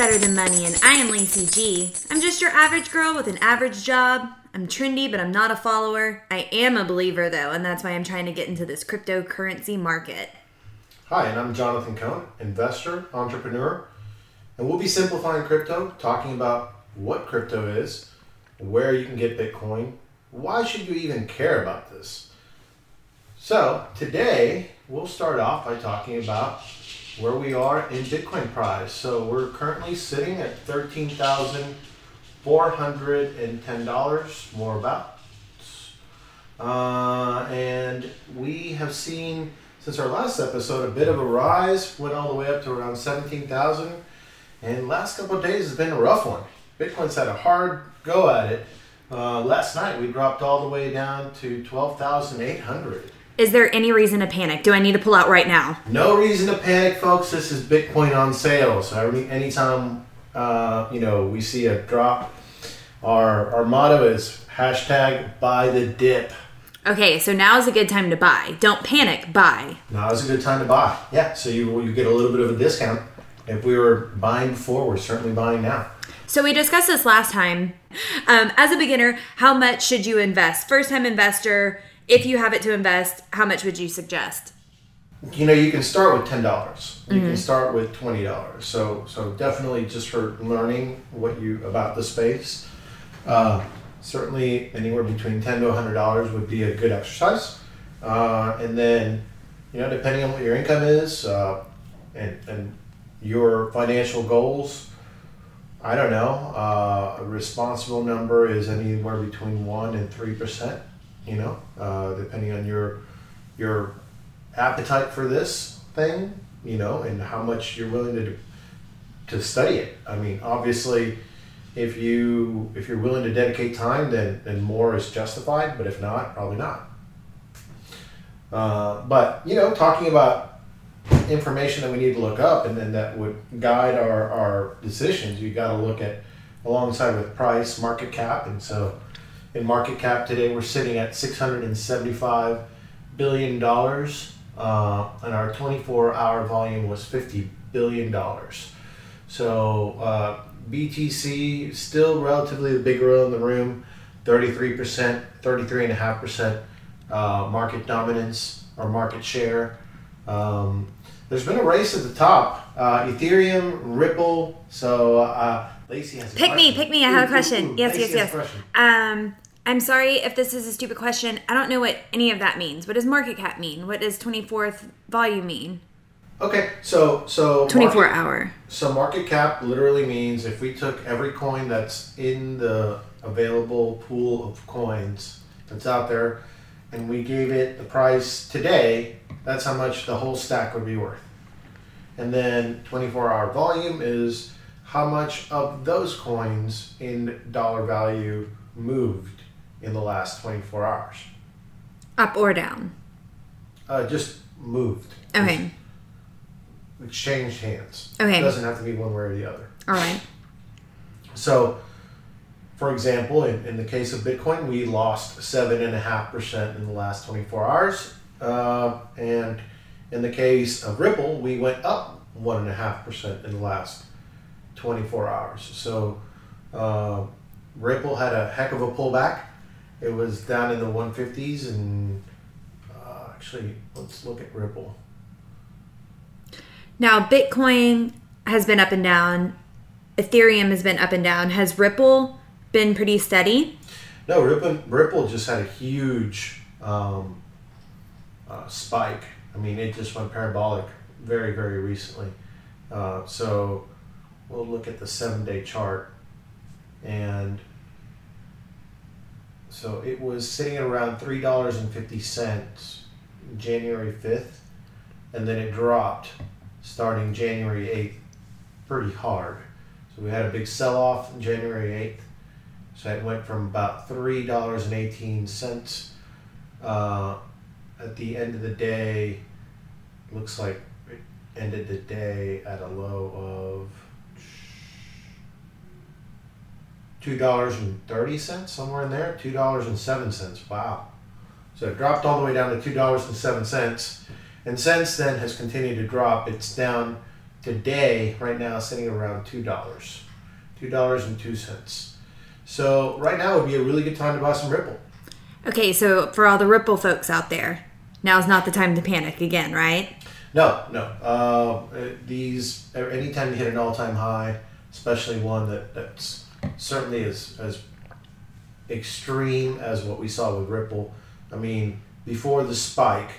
better than money, and I am Lacey Gee. I'm just your average girl with an average job. I'm trendy, but I'm not a follower. I am a believer, though, and that's why I'm trying to get into this cryptocurrency market. Hi, and I'm Jonathan Kohn, investor, entrepreneur, and we'll be simplifying crypto, talking about what crypto is, where you can get Bitcoin, why should you even care about this? So, today we'll start off by talking about where we are in Bitcoin price. So, we're currently sitting at $13,410, more about. Uh, and we have seen since our last episode a bit of a rise, went all the way up to around 17,000. And last couple of days has been a rough one. Bitcoin's had a hard go at it. Uh, last night we dropped all the way down to 12,800. Is there any reason to panic? Do I need to pull out right now? No reason to panic, folks. This is Bitcoin on sale. So every, anytime uh, you know we see a drop, our our motto is hashtag buy the dip. Okay, so now is a good time to buy. Don't panic, buy. Now is a good time to buy. Yeah, so you you get a little bit of a discount. If we were buying before, we're certainly buying now. So we discussed this last time. Um, as a beginner, how much should you invest? First time investor, if you have it to invest, how much would you suggest? You know, you can start with ten dollars. You mm-hmm. can start with twenty dollars. So so definitely just for learning what you about the space. Uh, certainly anywhere between ten to hundred dollars would be a good exercise. Uh, and then, you know, depending on what your income is uh, and, and your financial goals, I don't know. Uh, a responsible number is anywhere between one and three percent. You know, uh, depending on your your appetite for this thing, you know, and how much you're willing to to study it. I mean, obviously if you if you're willing to dedicate time, then then more is justified. But if not, probably not. Uh, but you know, talking about information that we need to look up and then that would guide our, our decisions, you got to look at alongside with price, market cap, and so in market cap today we're sitting at 675 billion dollars, uh, and our 24-hour volume was 50 billion dollars. So uh, BTC still relatively the big girl in the room, 33%, 33.5% uh, market dominance or market share. Um, there's been a race at the top. Uh, Ethereum, Ripple. So uh, Lacey has pick me, pick me. I have a question. Ooh, ooh, yes, Lacey yes, yes. Um, I'm sorry if this is a stupid question. I don't know what any of that means. What does market cap mean? What does 24th volume mean? Okay, so so 24 market, hour. So market cap literally means if we took every coin that's in the available pool of coins that's out there and we gave it the price today, that's how much the whole stack would be worth. And then 24 hour volume is how much of those coins in dollar value moved in the last 24 hours. Up or down? Uh, just moved. Okay exchanged hands. Okay. It doesn't have to be one way or the other. All right. So, for example, in, in the case of Bitcoin, we lost 7.5% in the last 24 hours. Uh, and in the case of Ripple, we went up 1.5% in the last 24 hours. So, uh, Ripple had a heck of a pullback. It was down in the 150s, and uh, actually, let's look at Ripple. Now, Bitcoin has been up and down. Ethereum has been up and down. Has Ripple been pretty steady? No, Ripple, Ripple just had a huge um, uh, spike. I mean, it just went parabolic very, very recently. Uh, so we'll look at the seven day chart. And so it was sitting at around $3.50 January 5th, and then it dropped starting January 8th pretty hard. So we had a big sell off January 8th. So it went from about $3.18 uh, at the end of the day. Looks like it ended the day at a low of $2.30, somewhere in there, $2.07. Wow. So it dropped all the way down to $2.07 and since then has continued to drop. It's down today, right now, sitting around two dollars, two dollars and two cents. So right now would be a really good time to buy some Ripple. Okay, so for all the Ripple folks out there, now's not the time to panic again, right? No, no. Uh, these anytime you hit an all-time high, especially one that that's certainly as as extreme as what we saw with Ripple. I mean, before the spike,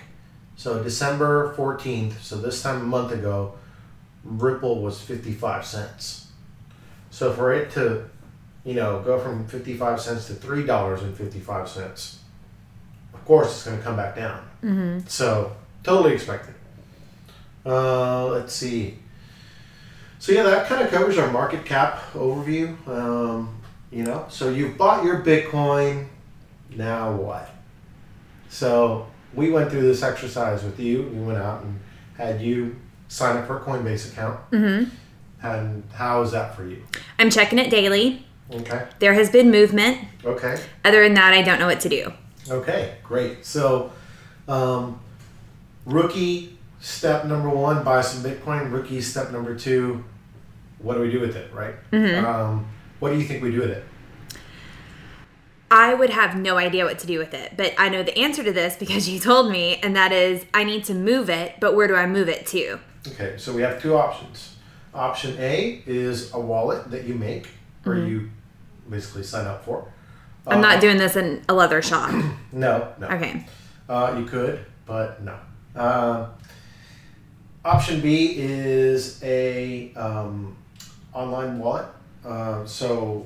so December fourteenth, so this time a month ago, Ripple was fifty-five cents. So for it to, you know, go from fifty-five cents to three dollars and fifty-five cents, of course it's going to come back down. Mm-hmm. So totally expected. Uh, let's see. So yeah, that kind of covers our market cap overview. Um, you know, so you've bought your Bitcoin. Now what? So we went through this exercise with you. We went out and had you sign up for a Coinbase account. Mm-hmm. And how is that for you? I'm checking it daily. Okay. There has been movement. Okay. Other than that, I don't know what to do. Okay. Great. So, um, rookie step number one: buy some Bitcoin. Rookie step number two: what do we do with it? Right. Mhm. Um, what do you think we do with it? I would have no idea what to do with it, but I know the answer to this because you told me, and that is I need to move it, but where do I move it to? Okay, so we have two options. Option A is a wallet that you make or you basically sign up for. I'm Uh, not doing this in a leather shop. No, no. Okay. Uh, you could, but no. Uh, option B is a um, online wallet. Uh, so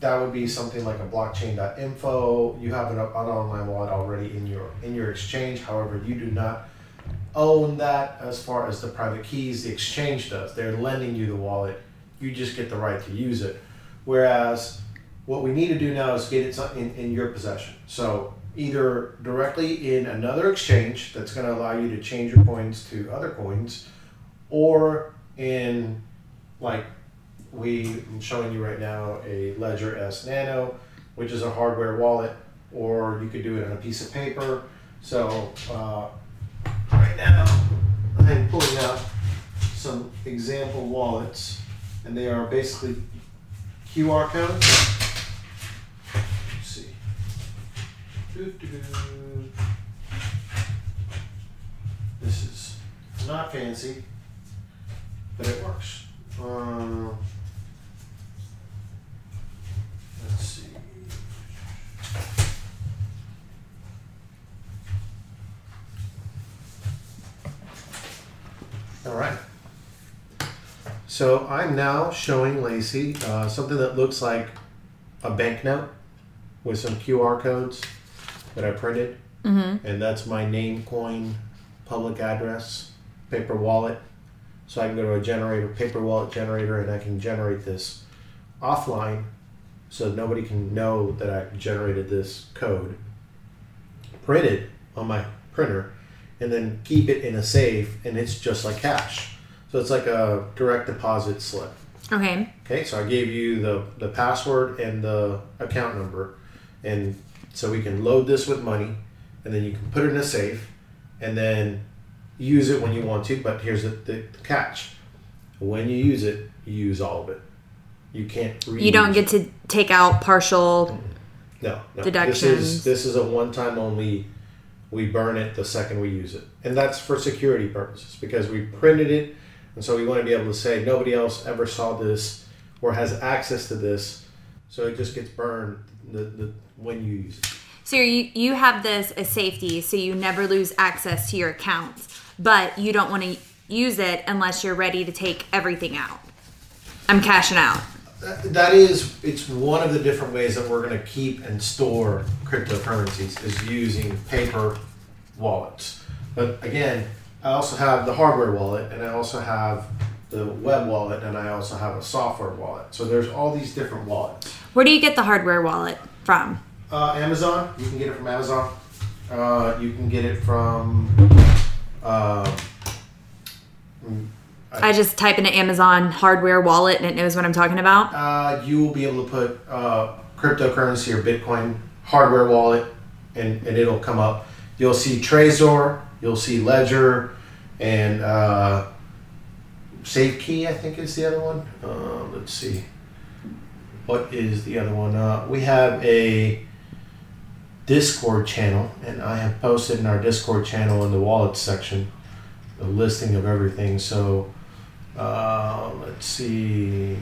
that would be something like a blockchain.info. You have an, an online wallet already in your in your exchange. However, you do not own that as far as the private keys. The exchange does. They're lending you the wallet. You just get the right to use it. Whereas what we need to do now is get it in, in your possession. So either directly in another exchange that's going to allow you to change your coins to other coins, or in like we I'm showing you right now a Ledger S Nano, which is a hardware wallet, or you could do it on a piece of paper. So uh, right now I'm pulling out some example wallets, and they are basically QR codes. Let's see. This is not fancy, but it works. Uh, let's see. All right. So I'm now showing Lacey uh, something that looks like a banknote with some QR codes that I printed, Mm-hmm. and that's my Namecoin, public address, paper wallet. So I can go to a generator, paper wallet generator, and I can generate this offline, so nobody can know that I generated this code. Print it on my printer, and then keep it in a safe, and it's just like cash. So it's like a direct deposit slip. Okay. Okay, so I gave you the, the password and the account number, and so we can load this with money, and then you can put it in a safe, and then use it when you want to. But here's the, the, the catch: when you use it, you use all of it. You can't. Reuse. You don't get to take out partial. no, no. This is this is a one time only. We burn it the second we use it, and that's for security purposes because we printed it, and so we want to be able to say nobody else ever saw this or has access to this, so it just gets burned the, the when you use it. So you you have this as safety, so you never lose access to your accounts, but you don't want to use it unless you're ready to take everything out. I'm cashing out. That- is it's one of the different ways that we're going to keep and store cryptocurrencies is using paper wallets. But again i also have the hardware wallet and i also have the web wallet and i also have a software wallet. So there's all these different wallets. Where do you get the hardware wallet from? uh, amazon. You can get it from amazon. Uh, you can get it from uh, I just type into Amazon hardware wallet and it knows what I'm talking about. uh, you will be able to put uh, cryptocurrency or Bitcoin hardware wallet, and, and it'll come up. You'll see Trezor, you'll see Ledger, and uh, Save Key, I think, is the other one. Uh, let's see. What is the other one? Uh, we have a Discord channel, and I have posted in our Discord channel in the wallet section a listing of everything. So uh, let's see.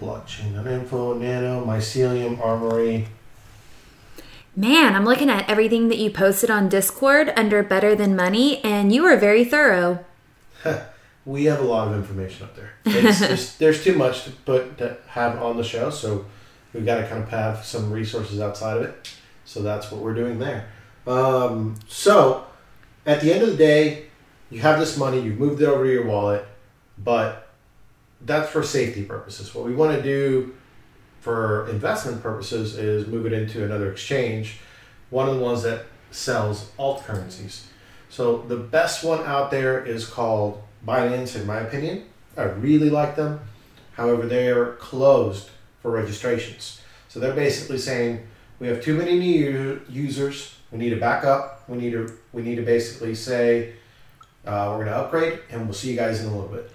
Blockchain info, Nano, Mycelium, Armory. Man, I'm looking at everything that you posted on Discord under Better Than Money, and you were very thorough. we have a lot of information up there. It's just, there's too much to put to have on the show, so we've got to kind of have some resources outside of it. So that's what we're doing there. Um, so at the end of the day, you have this money, you've moved it over to your wallet, but that's for safety purposes. What we want to do for investment purposes is move it into another exchange, one of the ones that sells alt currencies. So the best one out there is called Binance, in my opinion. I really like them. However, they are closed for registrations. So they're basically saying we have too many new users. We need to back up. We need to we need to basically say uh, we're going to upgrade, and we'll see you guys in a little bit.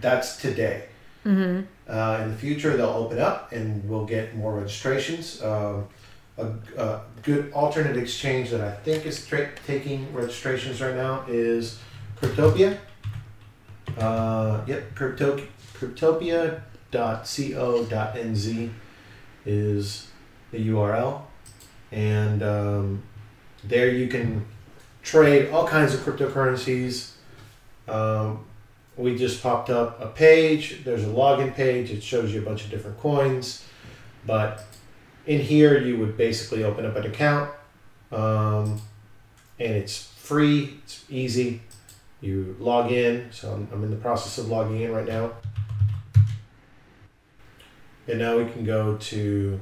That's today. Mm-hmm. Uh, in the future, they'll open up, and we'll get more registrations. Um, a, a, good alternate exchange that I think is tra- taking registrations right now is Cryptopia. Uh, yep, Crypto- Cryptopia.co.nz is the URL. And um, there you can trade all kinds of cryptocurrencies. Um, we just popped up a page. There's a login page. It shows you a bunch of different coins. But in here, you would basically open up an account. Um, and it's free, it's easy. You log in. So I'm, I'm in the process of logging in right now. And now we can go to,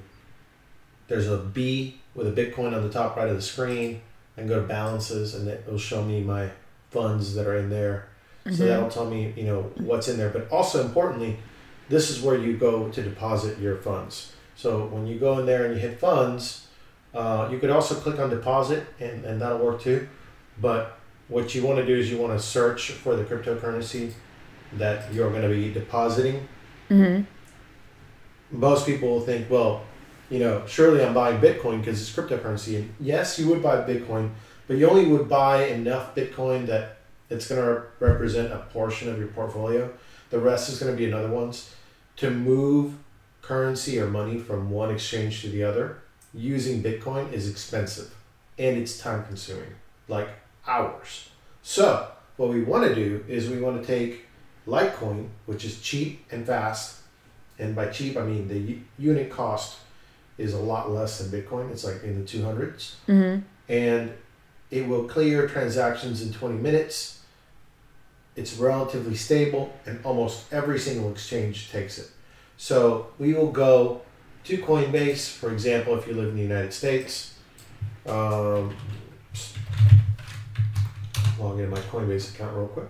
there's a B with a Bitcoin on the top right of the screen. I can go to balances and it will show me my funds that are in there. Mm-hmm. So that'll tell me, you know, what's in there. But also importantly, this is where you go to deposit your funds. So when you go in there and you hit funds, uh, you could also click on deposit and, and that'll work too. But what you want to do is you want to search for the cryptocurrency that you're going to be depositing. Mm-hmm. Most people will think, well, you know, surely I'm buying Bitcoin because it's cryptocurrency. And yes, you would buy Bitcoin, but you only would buy enough Bitcoin that it's going to represent a portion of your portfolio. The rest is going to be another one's. To move currency or money from one exchange to the other using Bitcoin is expensive and it's time consuming, like hours. So, what we want to do is we want to take Litecoin, which is cheap and fast, and by cheap I mean the unit cost is a lot less than Bitcoin. It's like in the 200s. Mm-hmm. And it will clear transactions in 20 minutes. It's relatively stable, and almost every single exchange takes it. So we will go to Coinbase, for example, if you live in the United States. Um, log in my Coinbase account real quick.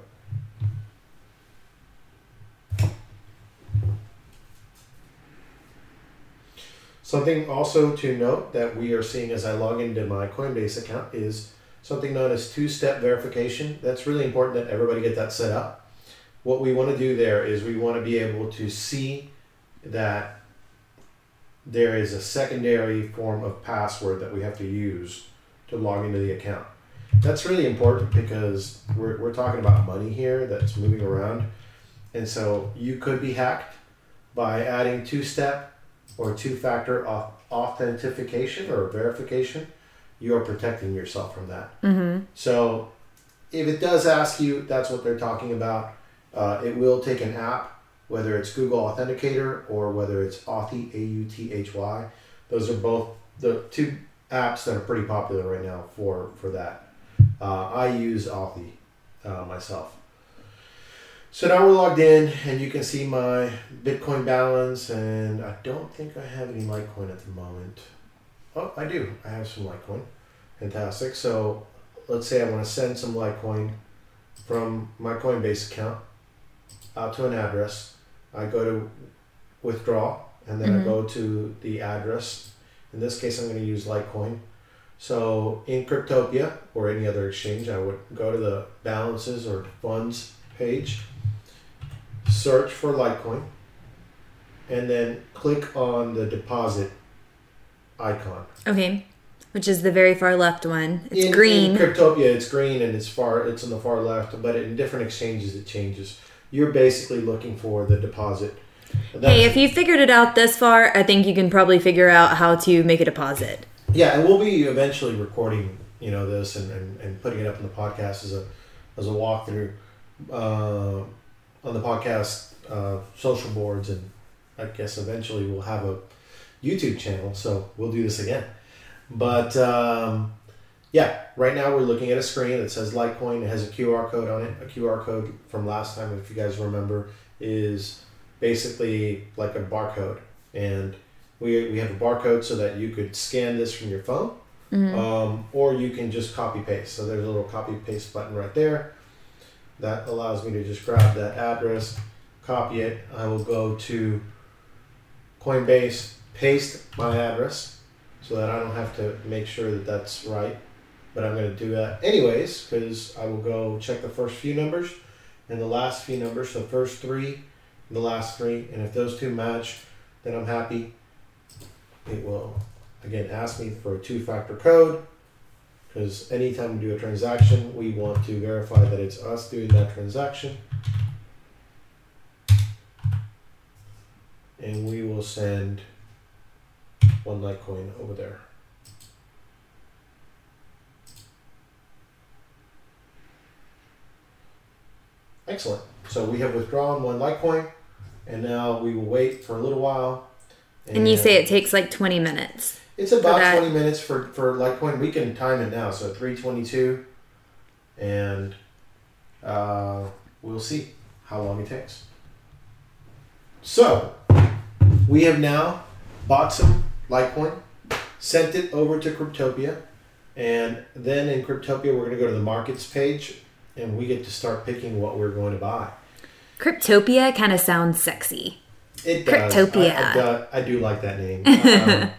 Something also to note that we are seeing as I log into my Coinbase account is something known as two step verification. That's really important that everybody get that set up. What we want to do there is we want to be able to see that there is a secondary form of password that we have to use to log into the account. That's really important because we're, we're talking about money here that's moving around. And so you could be hacked by adding two step or two factor authentication or verification. You are protecting yourself from that. Mm-hmm. So if it does ask you, that's what they're talking about. Uh, it will take an app, whether it's Google Authenticator or whether it's Authy, A U T H Y. Those are both the two apps that are pretty popular right now for, for that. Uh, I use Authy uh, myself. So now we're logged in and you can see my Bitcoin balance and I don't think I have any Litecoin at the moment. Oh, I do. I have some Litecoin. Fantastic. So let's say I want to send some Litecoin from my Coinbase account out to an address. I go to withdraw and then mm-hmm. I go to the address. In this case, I'm going to use Litecoin. So in Cryptopia or any other exchange, I would go to the balances or funds page, search for Litecoin, and then click on the deposit icon. Okay. Which is the very far left one. It's in, green. In Cryptopia, it's green and it's far. It's on the far left, but in different exchanges, it changes. You're basically looking for the deposit. hey, if you figured it out this far, I think you can probably figure out how to make a deposit. Yeah, and we'll be eventually recording, you know, this and, and, and putting it up in the podcast as a as a walkthrough uh, on the podcast uh, social boards, and I guess eventually we'll have a YouTube channel. So we'll do this again. But um, yeah, right now we're looking at a screen that says Litecoin. It has a QR code on it. A QR code from last time, if you guys remember, is basically like a barcode, and we, we have a barcode so that you could scan this from your phone, um, or you can just copy paste. So there's a little copy paste button right there. That allows me to just grab that address, copy it. I will go to Coinbase, paste my address so that I don't have to make sure that that's right. But I'm going to do that anyways because I will go check the first few numbers and the last few numbers. So first three, the last three, and if those two match, then I'm happy. It will again ask me for a two-factor code because anytime we do a transaction, we want to verify that it's us doing that transaction. And we will send one Litecoin over there. Excellent. So we have withdrawn one Litecoin, and now we will wait for a little while. And you say it takes like 20 minutes. It's about 20 minutes for, for Litecoin. We can time it now, so 322. And uh, we'll see how long it takes. So, we have now bought some Litecoin, sent it over to Cryptopia, and then in Cryptopia, we're going to go to the markets page and we get to start picking what we're going to buy. Cryptopia kind of sounds sexy. It does. Cryptopia. I, I, do- I do like that name. Um,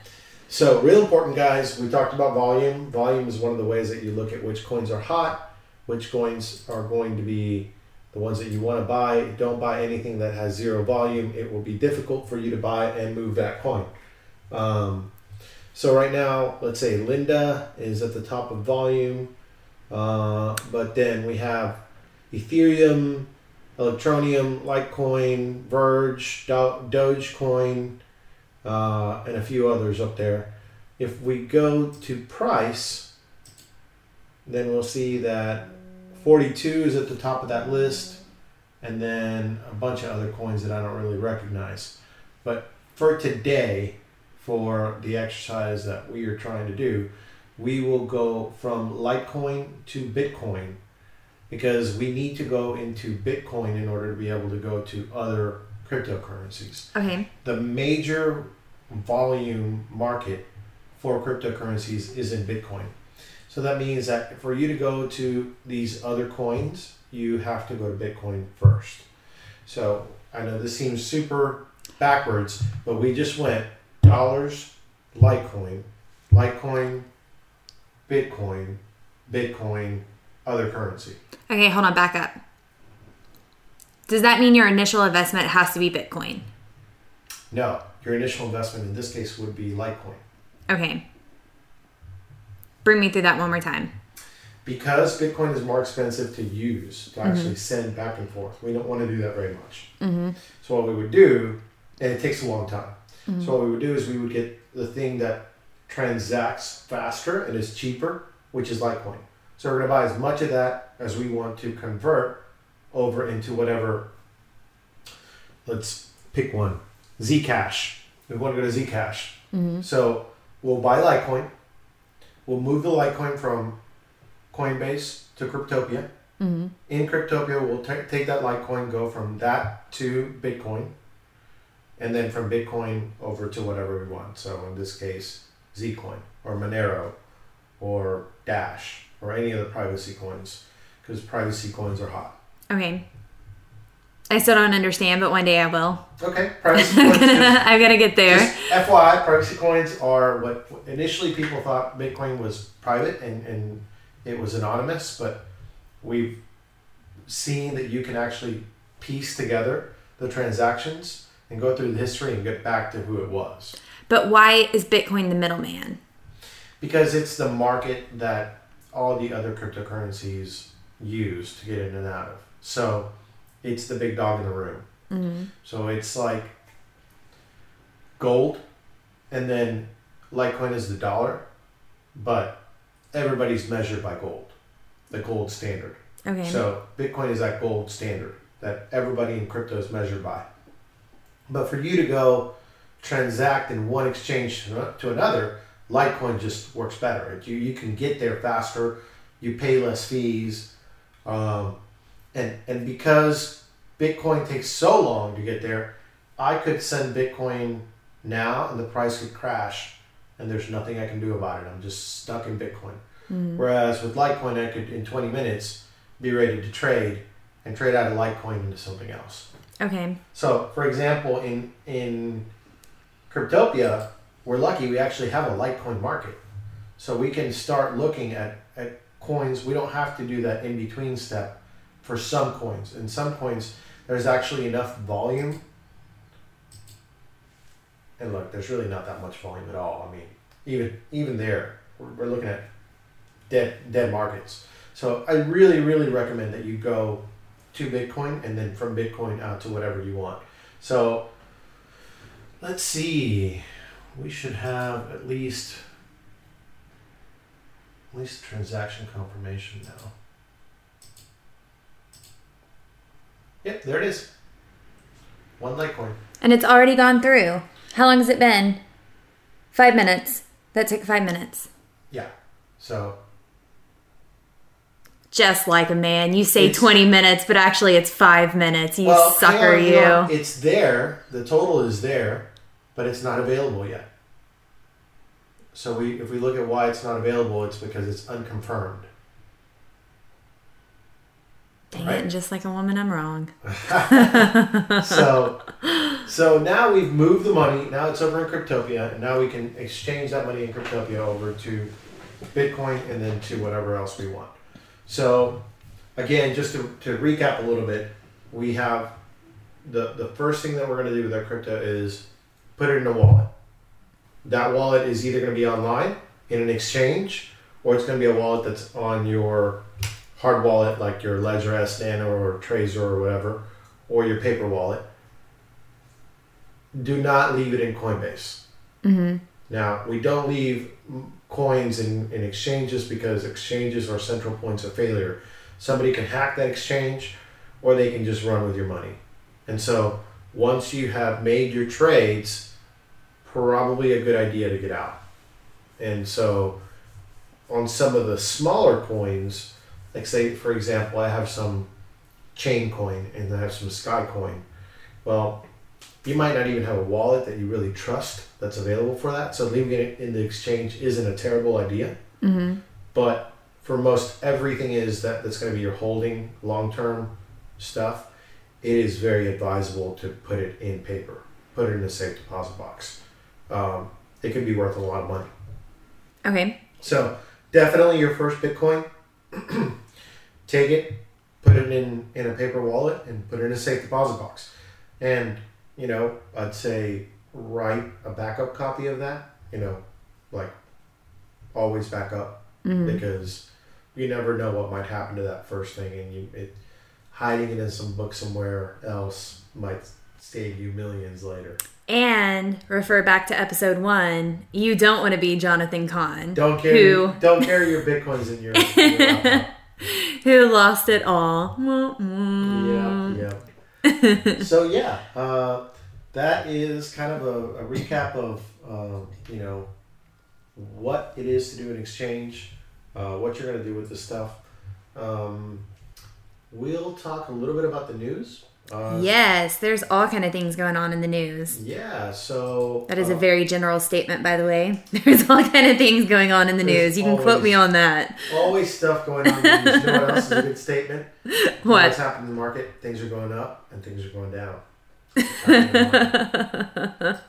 so, real important, guys. We talked about volume. Volume is one of the ways that you look at which coins are hot, which coins are going to be the ones that you want to buy. Don't buy anything that has zero volume. It will be difficult for you to buy and move that coin. Um, so, right now, let's say Linda is at the top of volume, uh, but then we have Ethereum, Electroneum, Litecoin, Verge, Do- Dogecoin, uh, and a few others up there. If we go to price, then we'll see that 42 is at the top of that list, and then a bunch of other coins that I don't really recognize. But for today, for the exercise that we are trying to do, we will go from Litecoin to Bitcoin because we need to go into Bitcoin in order to be able to go to other cryptocurrencies. Okay. The major volume market for cryptocurrencies is in Bitcoin. So that means that for you to go to these other coins, you have to go to Bitcoin first. So I know this seems super backwards, but we just went dollars, Litecoin, Litecoin, Bitcoin, Bitcoin, other currency. Okay, hold on, back up. Does that mean your initial investment has to be Bitcoin? No, your initial investment in this case would be Litecoin. Okay. Bring me through that one more time. Because Bitcoin is more expensive to use, to actually send back and forth, we don't want to do that very much. Mm-hmm. So what we would do, and it takes a long time. So what we would do is we would get the thing that transacts faster and is cheaper, which is Litecoin. So we're going to buy as much of that as we want to convert over into whatever. Let's pick one. Zcash. We want to go to Zcash. Mm-hmm. So we'll buy Litecoin. We'll move the Litecoin from Coinbase to Cryptopia. Mm-hmm. In Cryptopia, we'll ta- take that Litecoin, go from that to Bitcoin, and then from Bitcoin over to whatever we want. So in this case, Zcoin or Monero or Dash or any of the privacy coins because privacy coins are hot. Okay. I still don't understand, but one day I will. Okay, privacy I'm coins. gonna, I'm gonna get there. FYI, privacy coins are what initially people thought Bitcoin was private and, and it was anonymous, but we've seen that you can actually piece together the transactions and go through the history and get back to who it was. But why is Bitcoin the middleman? Because it's the market that all the other cryptocurrencies use to get in and out of. So it's the big dog in the room. Mm-hmm. So it's like gold, and then Litecoin is the dollar, but everybody's measured by gold, the gold standard. Okay. So Bitcoin is that gold standard that everybody in crypto is measured by. But for you to go transact in one exchange to to another, Litecoin just works better. You you can get there faster, you pay less fees, um, and and because Bitcoin takes so long to get there, I could send Bitcoin now and the price could crash, and there's nothing I can do about it. I'm just stuck in Bitcoin. Mhm. Whereas with Litecoin, I could in 20 minutes be ready to trade and trade out of Litecoin into something else. Okay. So, for example, in in Cryptopia, we're lucky we actually have a Litecoin market, so we can start looking at at coins. We don't have to do that in between step for some coins. In some coins, there's actually enough volume. And look, there's really not that much volume at all. I mean, even even there, we're, we're looking at dead dead markets. So I really really recommend that you go to Bitcoin and then from Bitcoin out to whatever you want. So let's see. We should have at least at least transaction confirmation now. Yep, there it is. One Litecoin. And it's already gone through. How long has it been? Five minutes. That took five minutes. Yeah. So Just like a man. You say 20 minutes, but actually it's five minutes. You well, sucker, on, you. on. It's there. The total is there, but it's not available yet. So we, if we look at why it's not available, it's because it's unconfirmed. Right. it. Just like a woman, I'm wrong. so so now we've moved the money now it's over in cryptopia and now we can exchange that money in cryptopia over to bitcoin and then to whatever else we want so again just to, to recap a little bit we have the the first thing that we're going to do with our crypto is put it in a wallet that wallet is either going to be online in an exchange or it's going to be a wallet that's on your hard wallet like your ledger s nano or trezor or whatever or your paper wallet do not leave it in Coinbase. hmm Now, we don't leave coins in, in exchanges because exchanges are central points of failure. Somebody can hack that exchange or they can just run with your money. And so, once you have made your trades, probably a good idea to get out. And so, on some of the smaller coins, like say, for example, I have some Chaincoin and I have some Skycoin. Well, you might not even have a wallet that you really trust that's available for that. So leaving it in the exchange isn't a terrible idea. hmm But for most everything is that that's going to be your holding long term stuff. It is very advisable to put it in paper, put it in a safe deposit box. Um, it could be worth a lot of money. Okay. So definitely your first Bitcoin, take it, put it in in a paper wallet, and put it in a safe deposit box. And you know, I'd say write a backup copy of that. You know, like always back up hmm because you never know what might happen to that first thing, and you it hiding it in some book somewhere else might save you millions later. And refer back to episode one. You don't want to be Jonathan Kohn, Don't carry Who? don't carry your bitcoins in your, who lost it all. Yeah, yeah. so yeah, uh, that is kind of a, a recap of uh, you know what it is to do an exchange, uh, what you're going to do with this stuff. Um, we'll talk a little bit about the news. Uh, Yes, there's all kind of things going on in the news. yeah. So That is a uh, very general statement, by the way. There's all kind of things going on in the news. You can quote me on that. always stuff going on. in the news. you know what else is a good statement? What? What's happening in the market? Things are going up and things are going down. Happening in the market.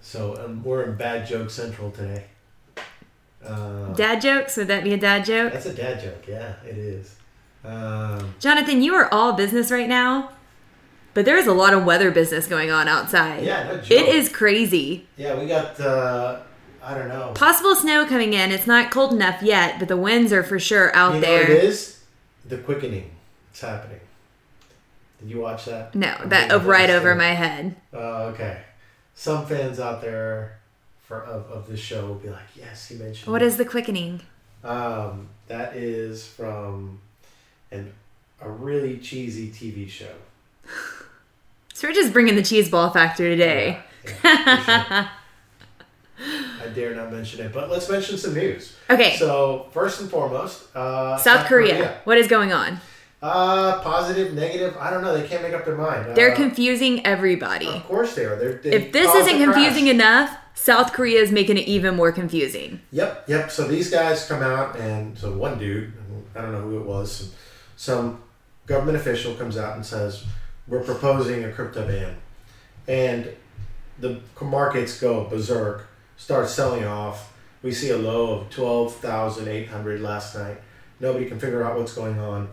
so um, we're in bad joke central today. Uh, Dad jokes? Would that be a dad joke? that's a dad joke. Yeah, it is. Um, Jonathan, you are all business right now, but there is a lot of weather business going on outside. yeah, no joke. It is crazy. Yeah, we got. Uh, I don't know. Possible snow coming in. It's not cold enough yet, but the winds are for sure out you know there. what it is? The quickening. It's happening. Did you watch that? No, I'm that right over my head. Uh, okay. Some fans out there for of, of this show will be like, "Yes, he mentioned." What is the quickening? Um, that is from an a really cheesy TV show. So we're just bringing the cheese ball factor today. Yeah, yeah, sure. I dare not mention it, but let's mention some news. Okay, So first and foremost, uh, South Korea. What is going on? Uh, positive, negative. I don't know. They can't make up their mind. They're uh, confusing everybody. Of course they are. They're, they If this isn't a crash. confusing enough, South Korea is making it even more confusing. Yep, yep. So these guys come out, and so one dude, I don't know who it was, some, government official comes out and says, "We're proposing a crypto ban," and the markets go berserk, start selling off. We see a low of twelve thousand eight hundred last night. Nobody can figure out what's going on.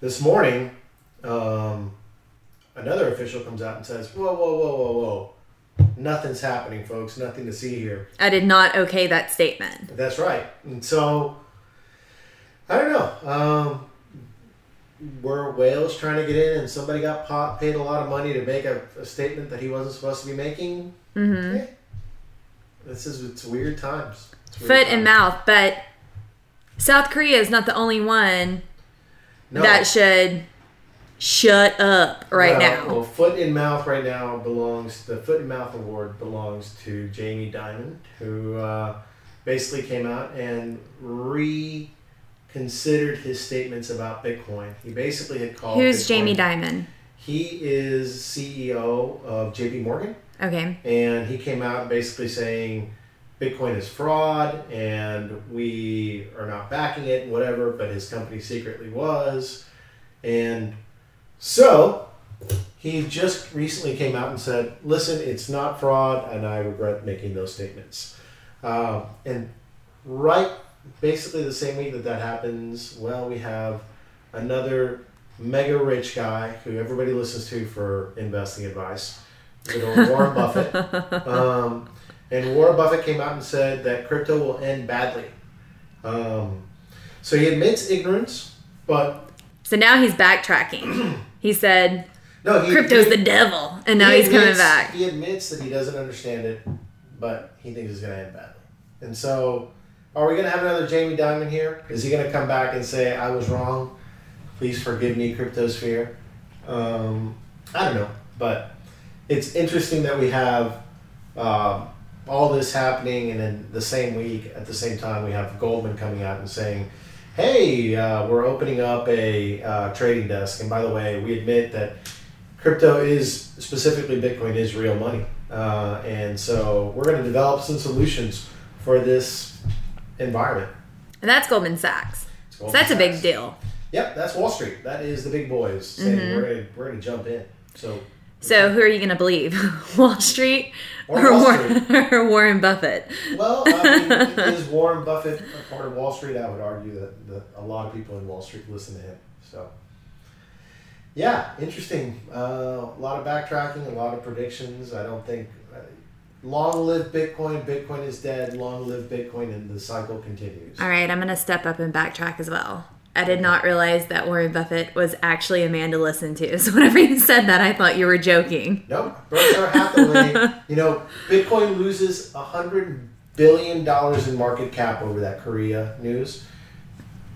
This morning, um, another official comes out and says, "Whoa, whoa, whoa, whoa, whoa." Nothing's happening, folks. Nothing to see here. I did not okay that statement. That's right. And so, I don't know. Um, were whales trying to get in and somebody got pa- paid a lot of money to make a, a statement that he wasn't supposed to be making? hmm Eh. This is, it's weird times. It's weird Foot and mouth, but South Korea is not the only one No. that should shut up right Well, now. Well, foot and mouth right now belongs, the foot and mouth award belongs to Jamie Dimon, who uh, basically came out and reconsidered his statements about Bitcoin. He basically had called Who's Bitcoin- Jamie Dimon? He is CEO of JP Morgan, Okay. and he came out basically saying Bitcoin is fraud and we are not backing it, whatever, but his company secretly was. And so he just recently came out and said, listen, it's not fraud, and I regret making those statements. Um, and right, basically the same week that that happens, well, we have another mega rich guy who everybody listens to for investing advice, good old Warren Buffett. Um, and Warren Buffett came out and said that crypto will end badly. Um, so he admits ignorance, but So now he's backtracking. he said no, he, crypto's he- the devil, and now he he's coming back. He admits that he doesn't understand it, but he thinks it's going to end badly. And so, are we going to have another Jamie Dimon here? Is he going to come back and say, I was wrong? Please forgive me, Cryptosphere? Um, I don't know. But it's interesting that we have um, all this happening, and then the same week, at the same time, we have Goldman coming out and saying, hey, uh, we're opening up a uh, trading desk. And by the way, we admit that crypto is specifically Bitcoin is real money, uh, and so we're going to develop some solutions for this environment. And that's Goldman Sachs. It's So that's a big deal. Yep, that's Wall Street. That is the big boys saying Mhm. we're going we're to jump in. So So who are you going to believe? Wall Street Or or, Wall Warren, or Warren Buffett? well, I mean, is Warren Buffett a part of Wall Street? I would argue that, that a lot of people in Wall Street listen to him. So. Yeah, interesting. Uh, a lot of backtracking, a lot of predictions. I don't think long live Bitcoin. Bitcoin is dead. Long live Bitcoin, and the cycle continues. All right, I'm going to step up and backtrack as well. I did not realize that Warren Buffett was actually a man to listen to. So whenever you said that, I thought you were joking. No, Berkshire Hathaway. you know, Bitcoin loses a hundred billion dollars in market cap over that Korea news.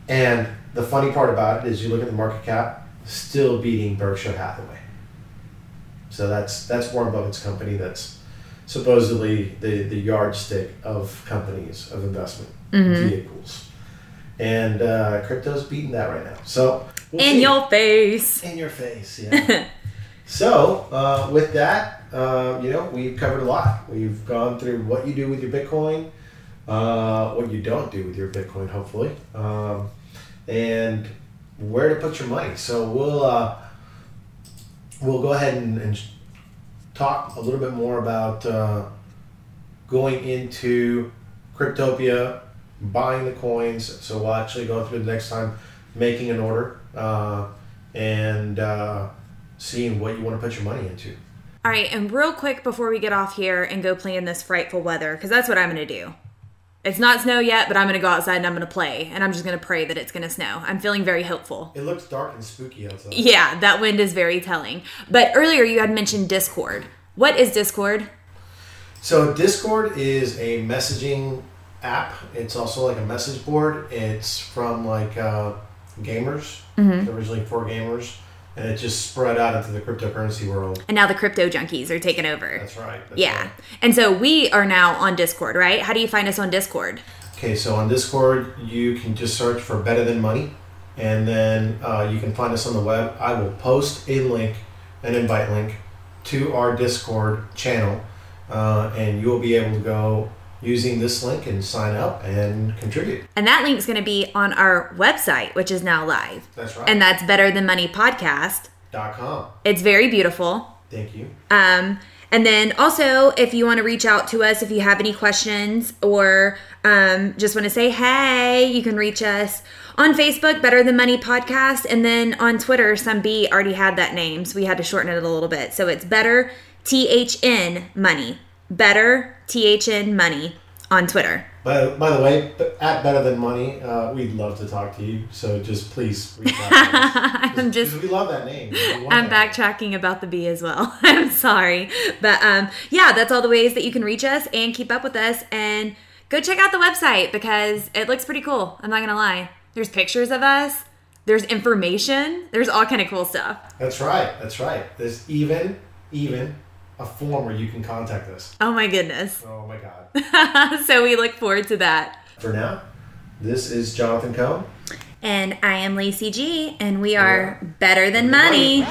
And the funny part about it is, you look at the market cap, still beating Berkshire Hathaway. So that's that's Warren Buffett's company. That's supposedly the the yardstick of companies of investment Mhm. vehicles. And uh, crypto's beating that right now. So We'll In see. your face. in your face. Yeah. so uh, with that, uh, you know, we've covered a lot. We've gone through what you do with your Bitcoin, uh, what you don't do with your Bitcoin, hopefully, um, and where to put your money. So we'll uh, we'll go ahead and, and talk a little bit more about uh, going into Cryptopia, buying the coins. So we'll actually go through the next time making an order uh, and uh, seeing what you want to put your money into. All right, and real quick before we get off here and go play in this frightful weather, because that's what I'm going to do. It's not snow yet, but I'm going to go outside and I'm going to play, and I'm just going to pray that it's going to snow. I'm feeling very hopeful. It looks dark and spooky outside. Yeah, that wind is very telling. But earlier you had mentioned Discord. What is Discord? So Discord is a messaging app. It's also like a message board. It's from like uh, gamers, originally for gamers, and it just spread out into the cryptocurrency world. And now the crypto junkies are taking over. That's right. that's Yeah. right. And so we are now on Discord, right? How do you find us on Discord? Okay, so on Discord, you can just search for Better Than Money, and then uh, you can find us on the web. I will post a link, an invite link, to our Discord channel, uh, and you'll be able to go using this link and sign up and contribute. And that link's going to be on our website, which is now live. That's right. And that's Better Than Money Podcast. dot com. It's very beautiful. Thank you. Um, and then also, if you want to reach out to us, if you have any questions or um, just want to say hey, you can reach us on Facebook, Better Than Money Podcast, and then on Twitter, some B already had that name, so we had to shorten it a little bit. So it's Better THN Money, Better THN Money on Twitter. By, by the way, at Better Than Money, uh, we'd love to talk to you. So just please reach out. I'm just we love that name. I'm that. backtracking about the B as well. I'm sorry. But um, yeah, that's all the ways that you can reach us and keep up with us. And go check out the website because it looks pretty cool. I'm not going to lie. There's pictures of us, there's information, there's all kind of cool stuff. That's right. That's right. There's even, even a form where you can contact us. Oh my goodness. Oh my God. so we look forward to that. For now, this is Jonathan Kohn. And I am Lacey Gee, and we are better than money.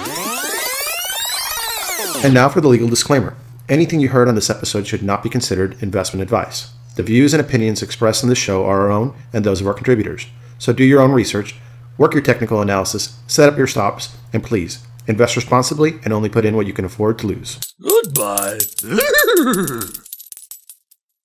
And now for the legal disclaimer. Anything you heard on this episode should not be considered investment advice. The views and opinions expressed in this show are our own and those of our contributors. So do your own research, work your technical analysis, set up your stops, and please invest responsibly and only put in what you can afford to lose. Goodbye.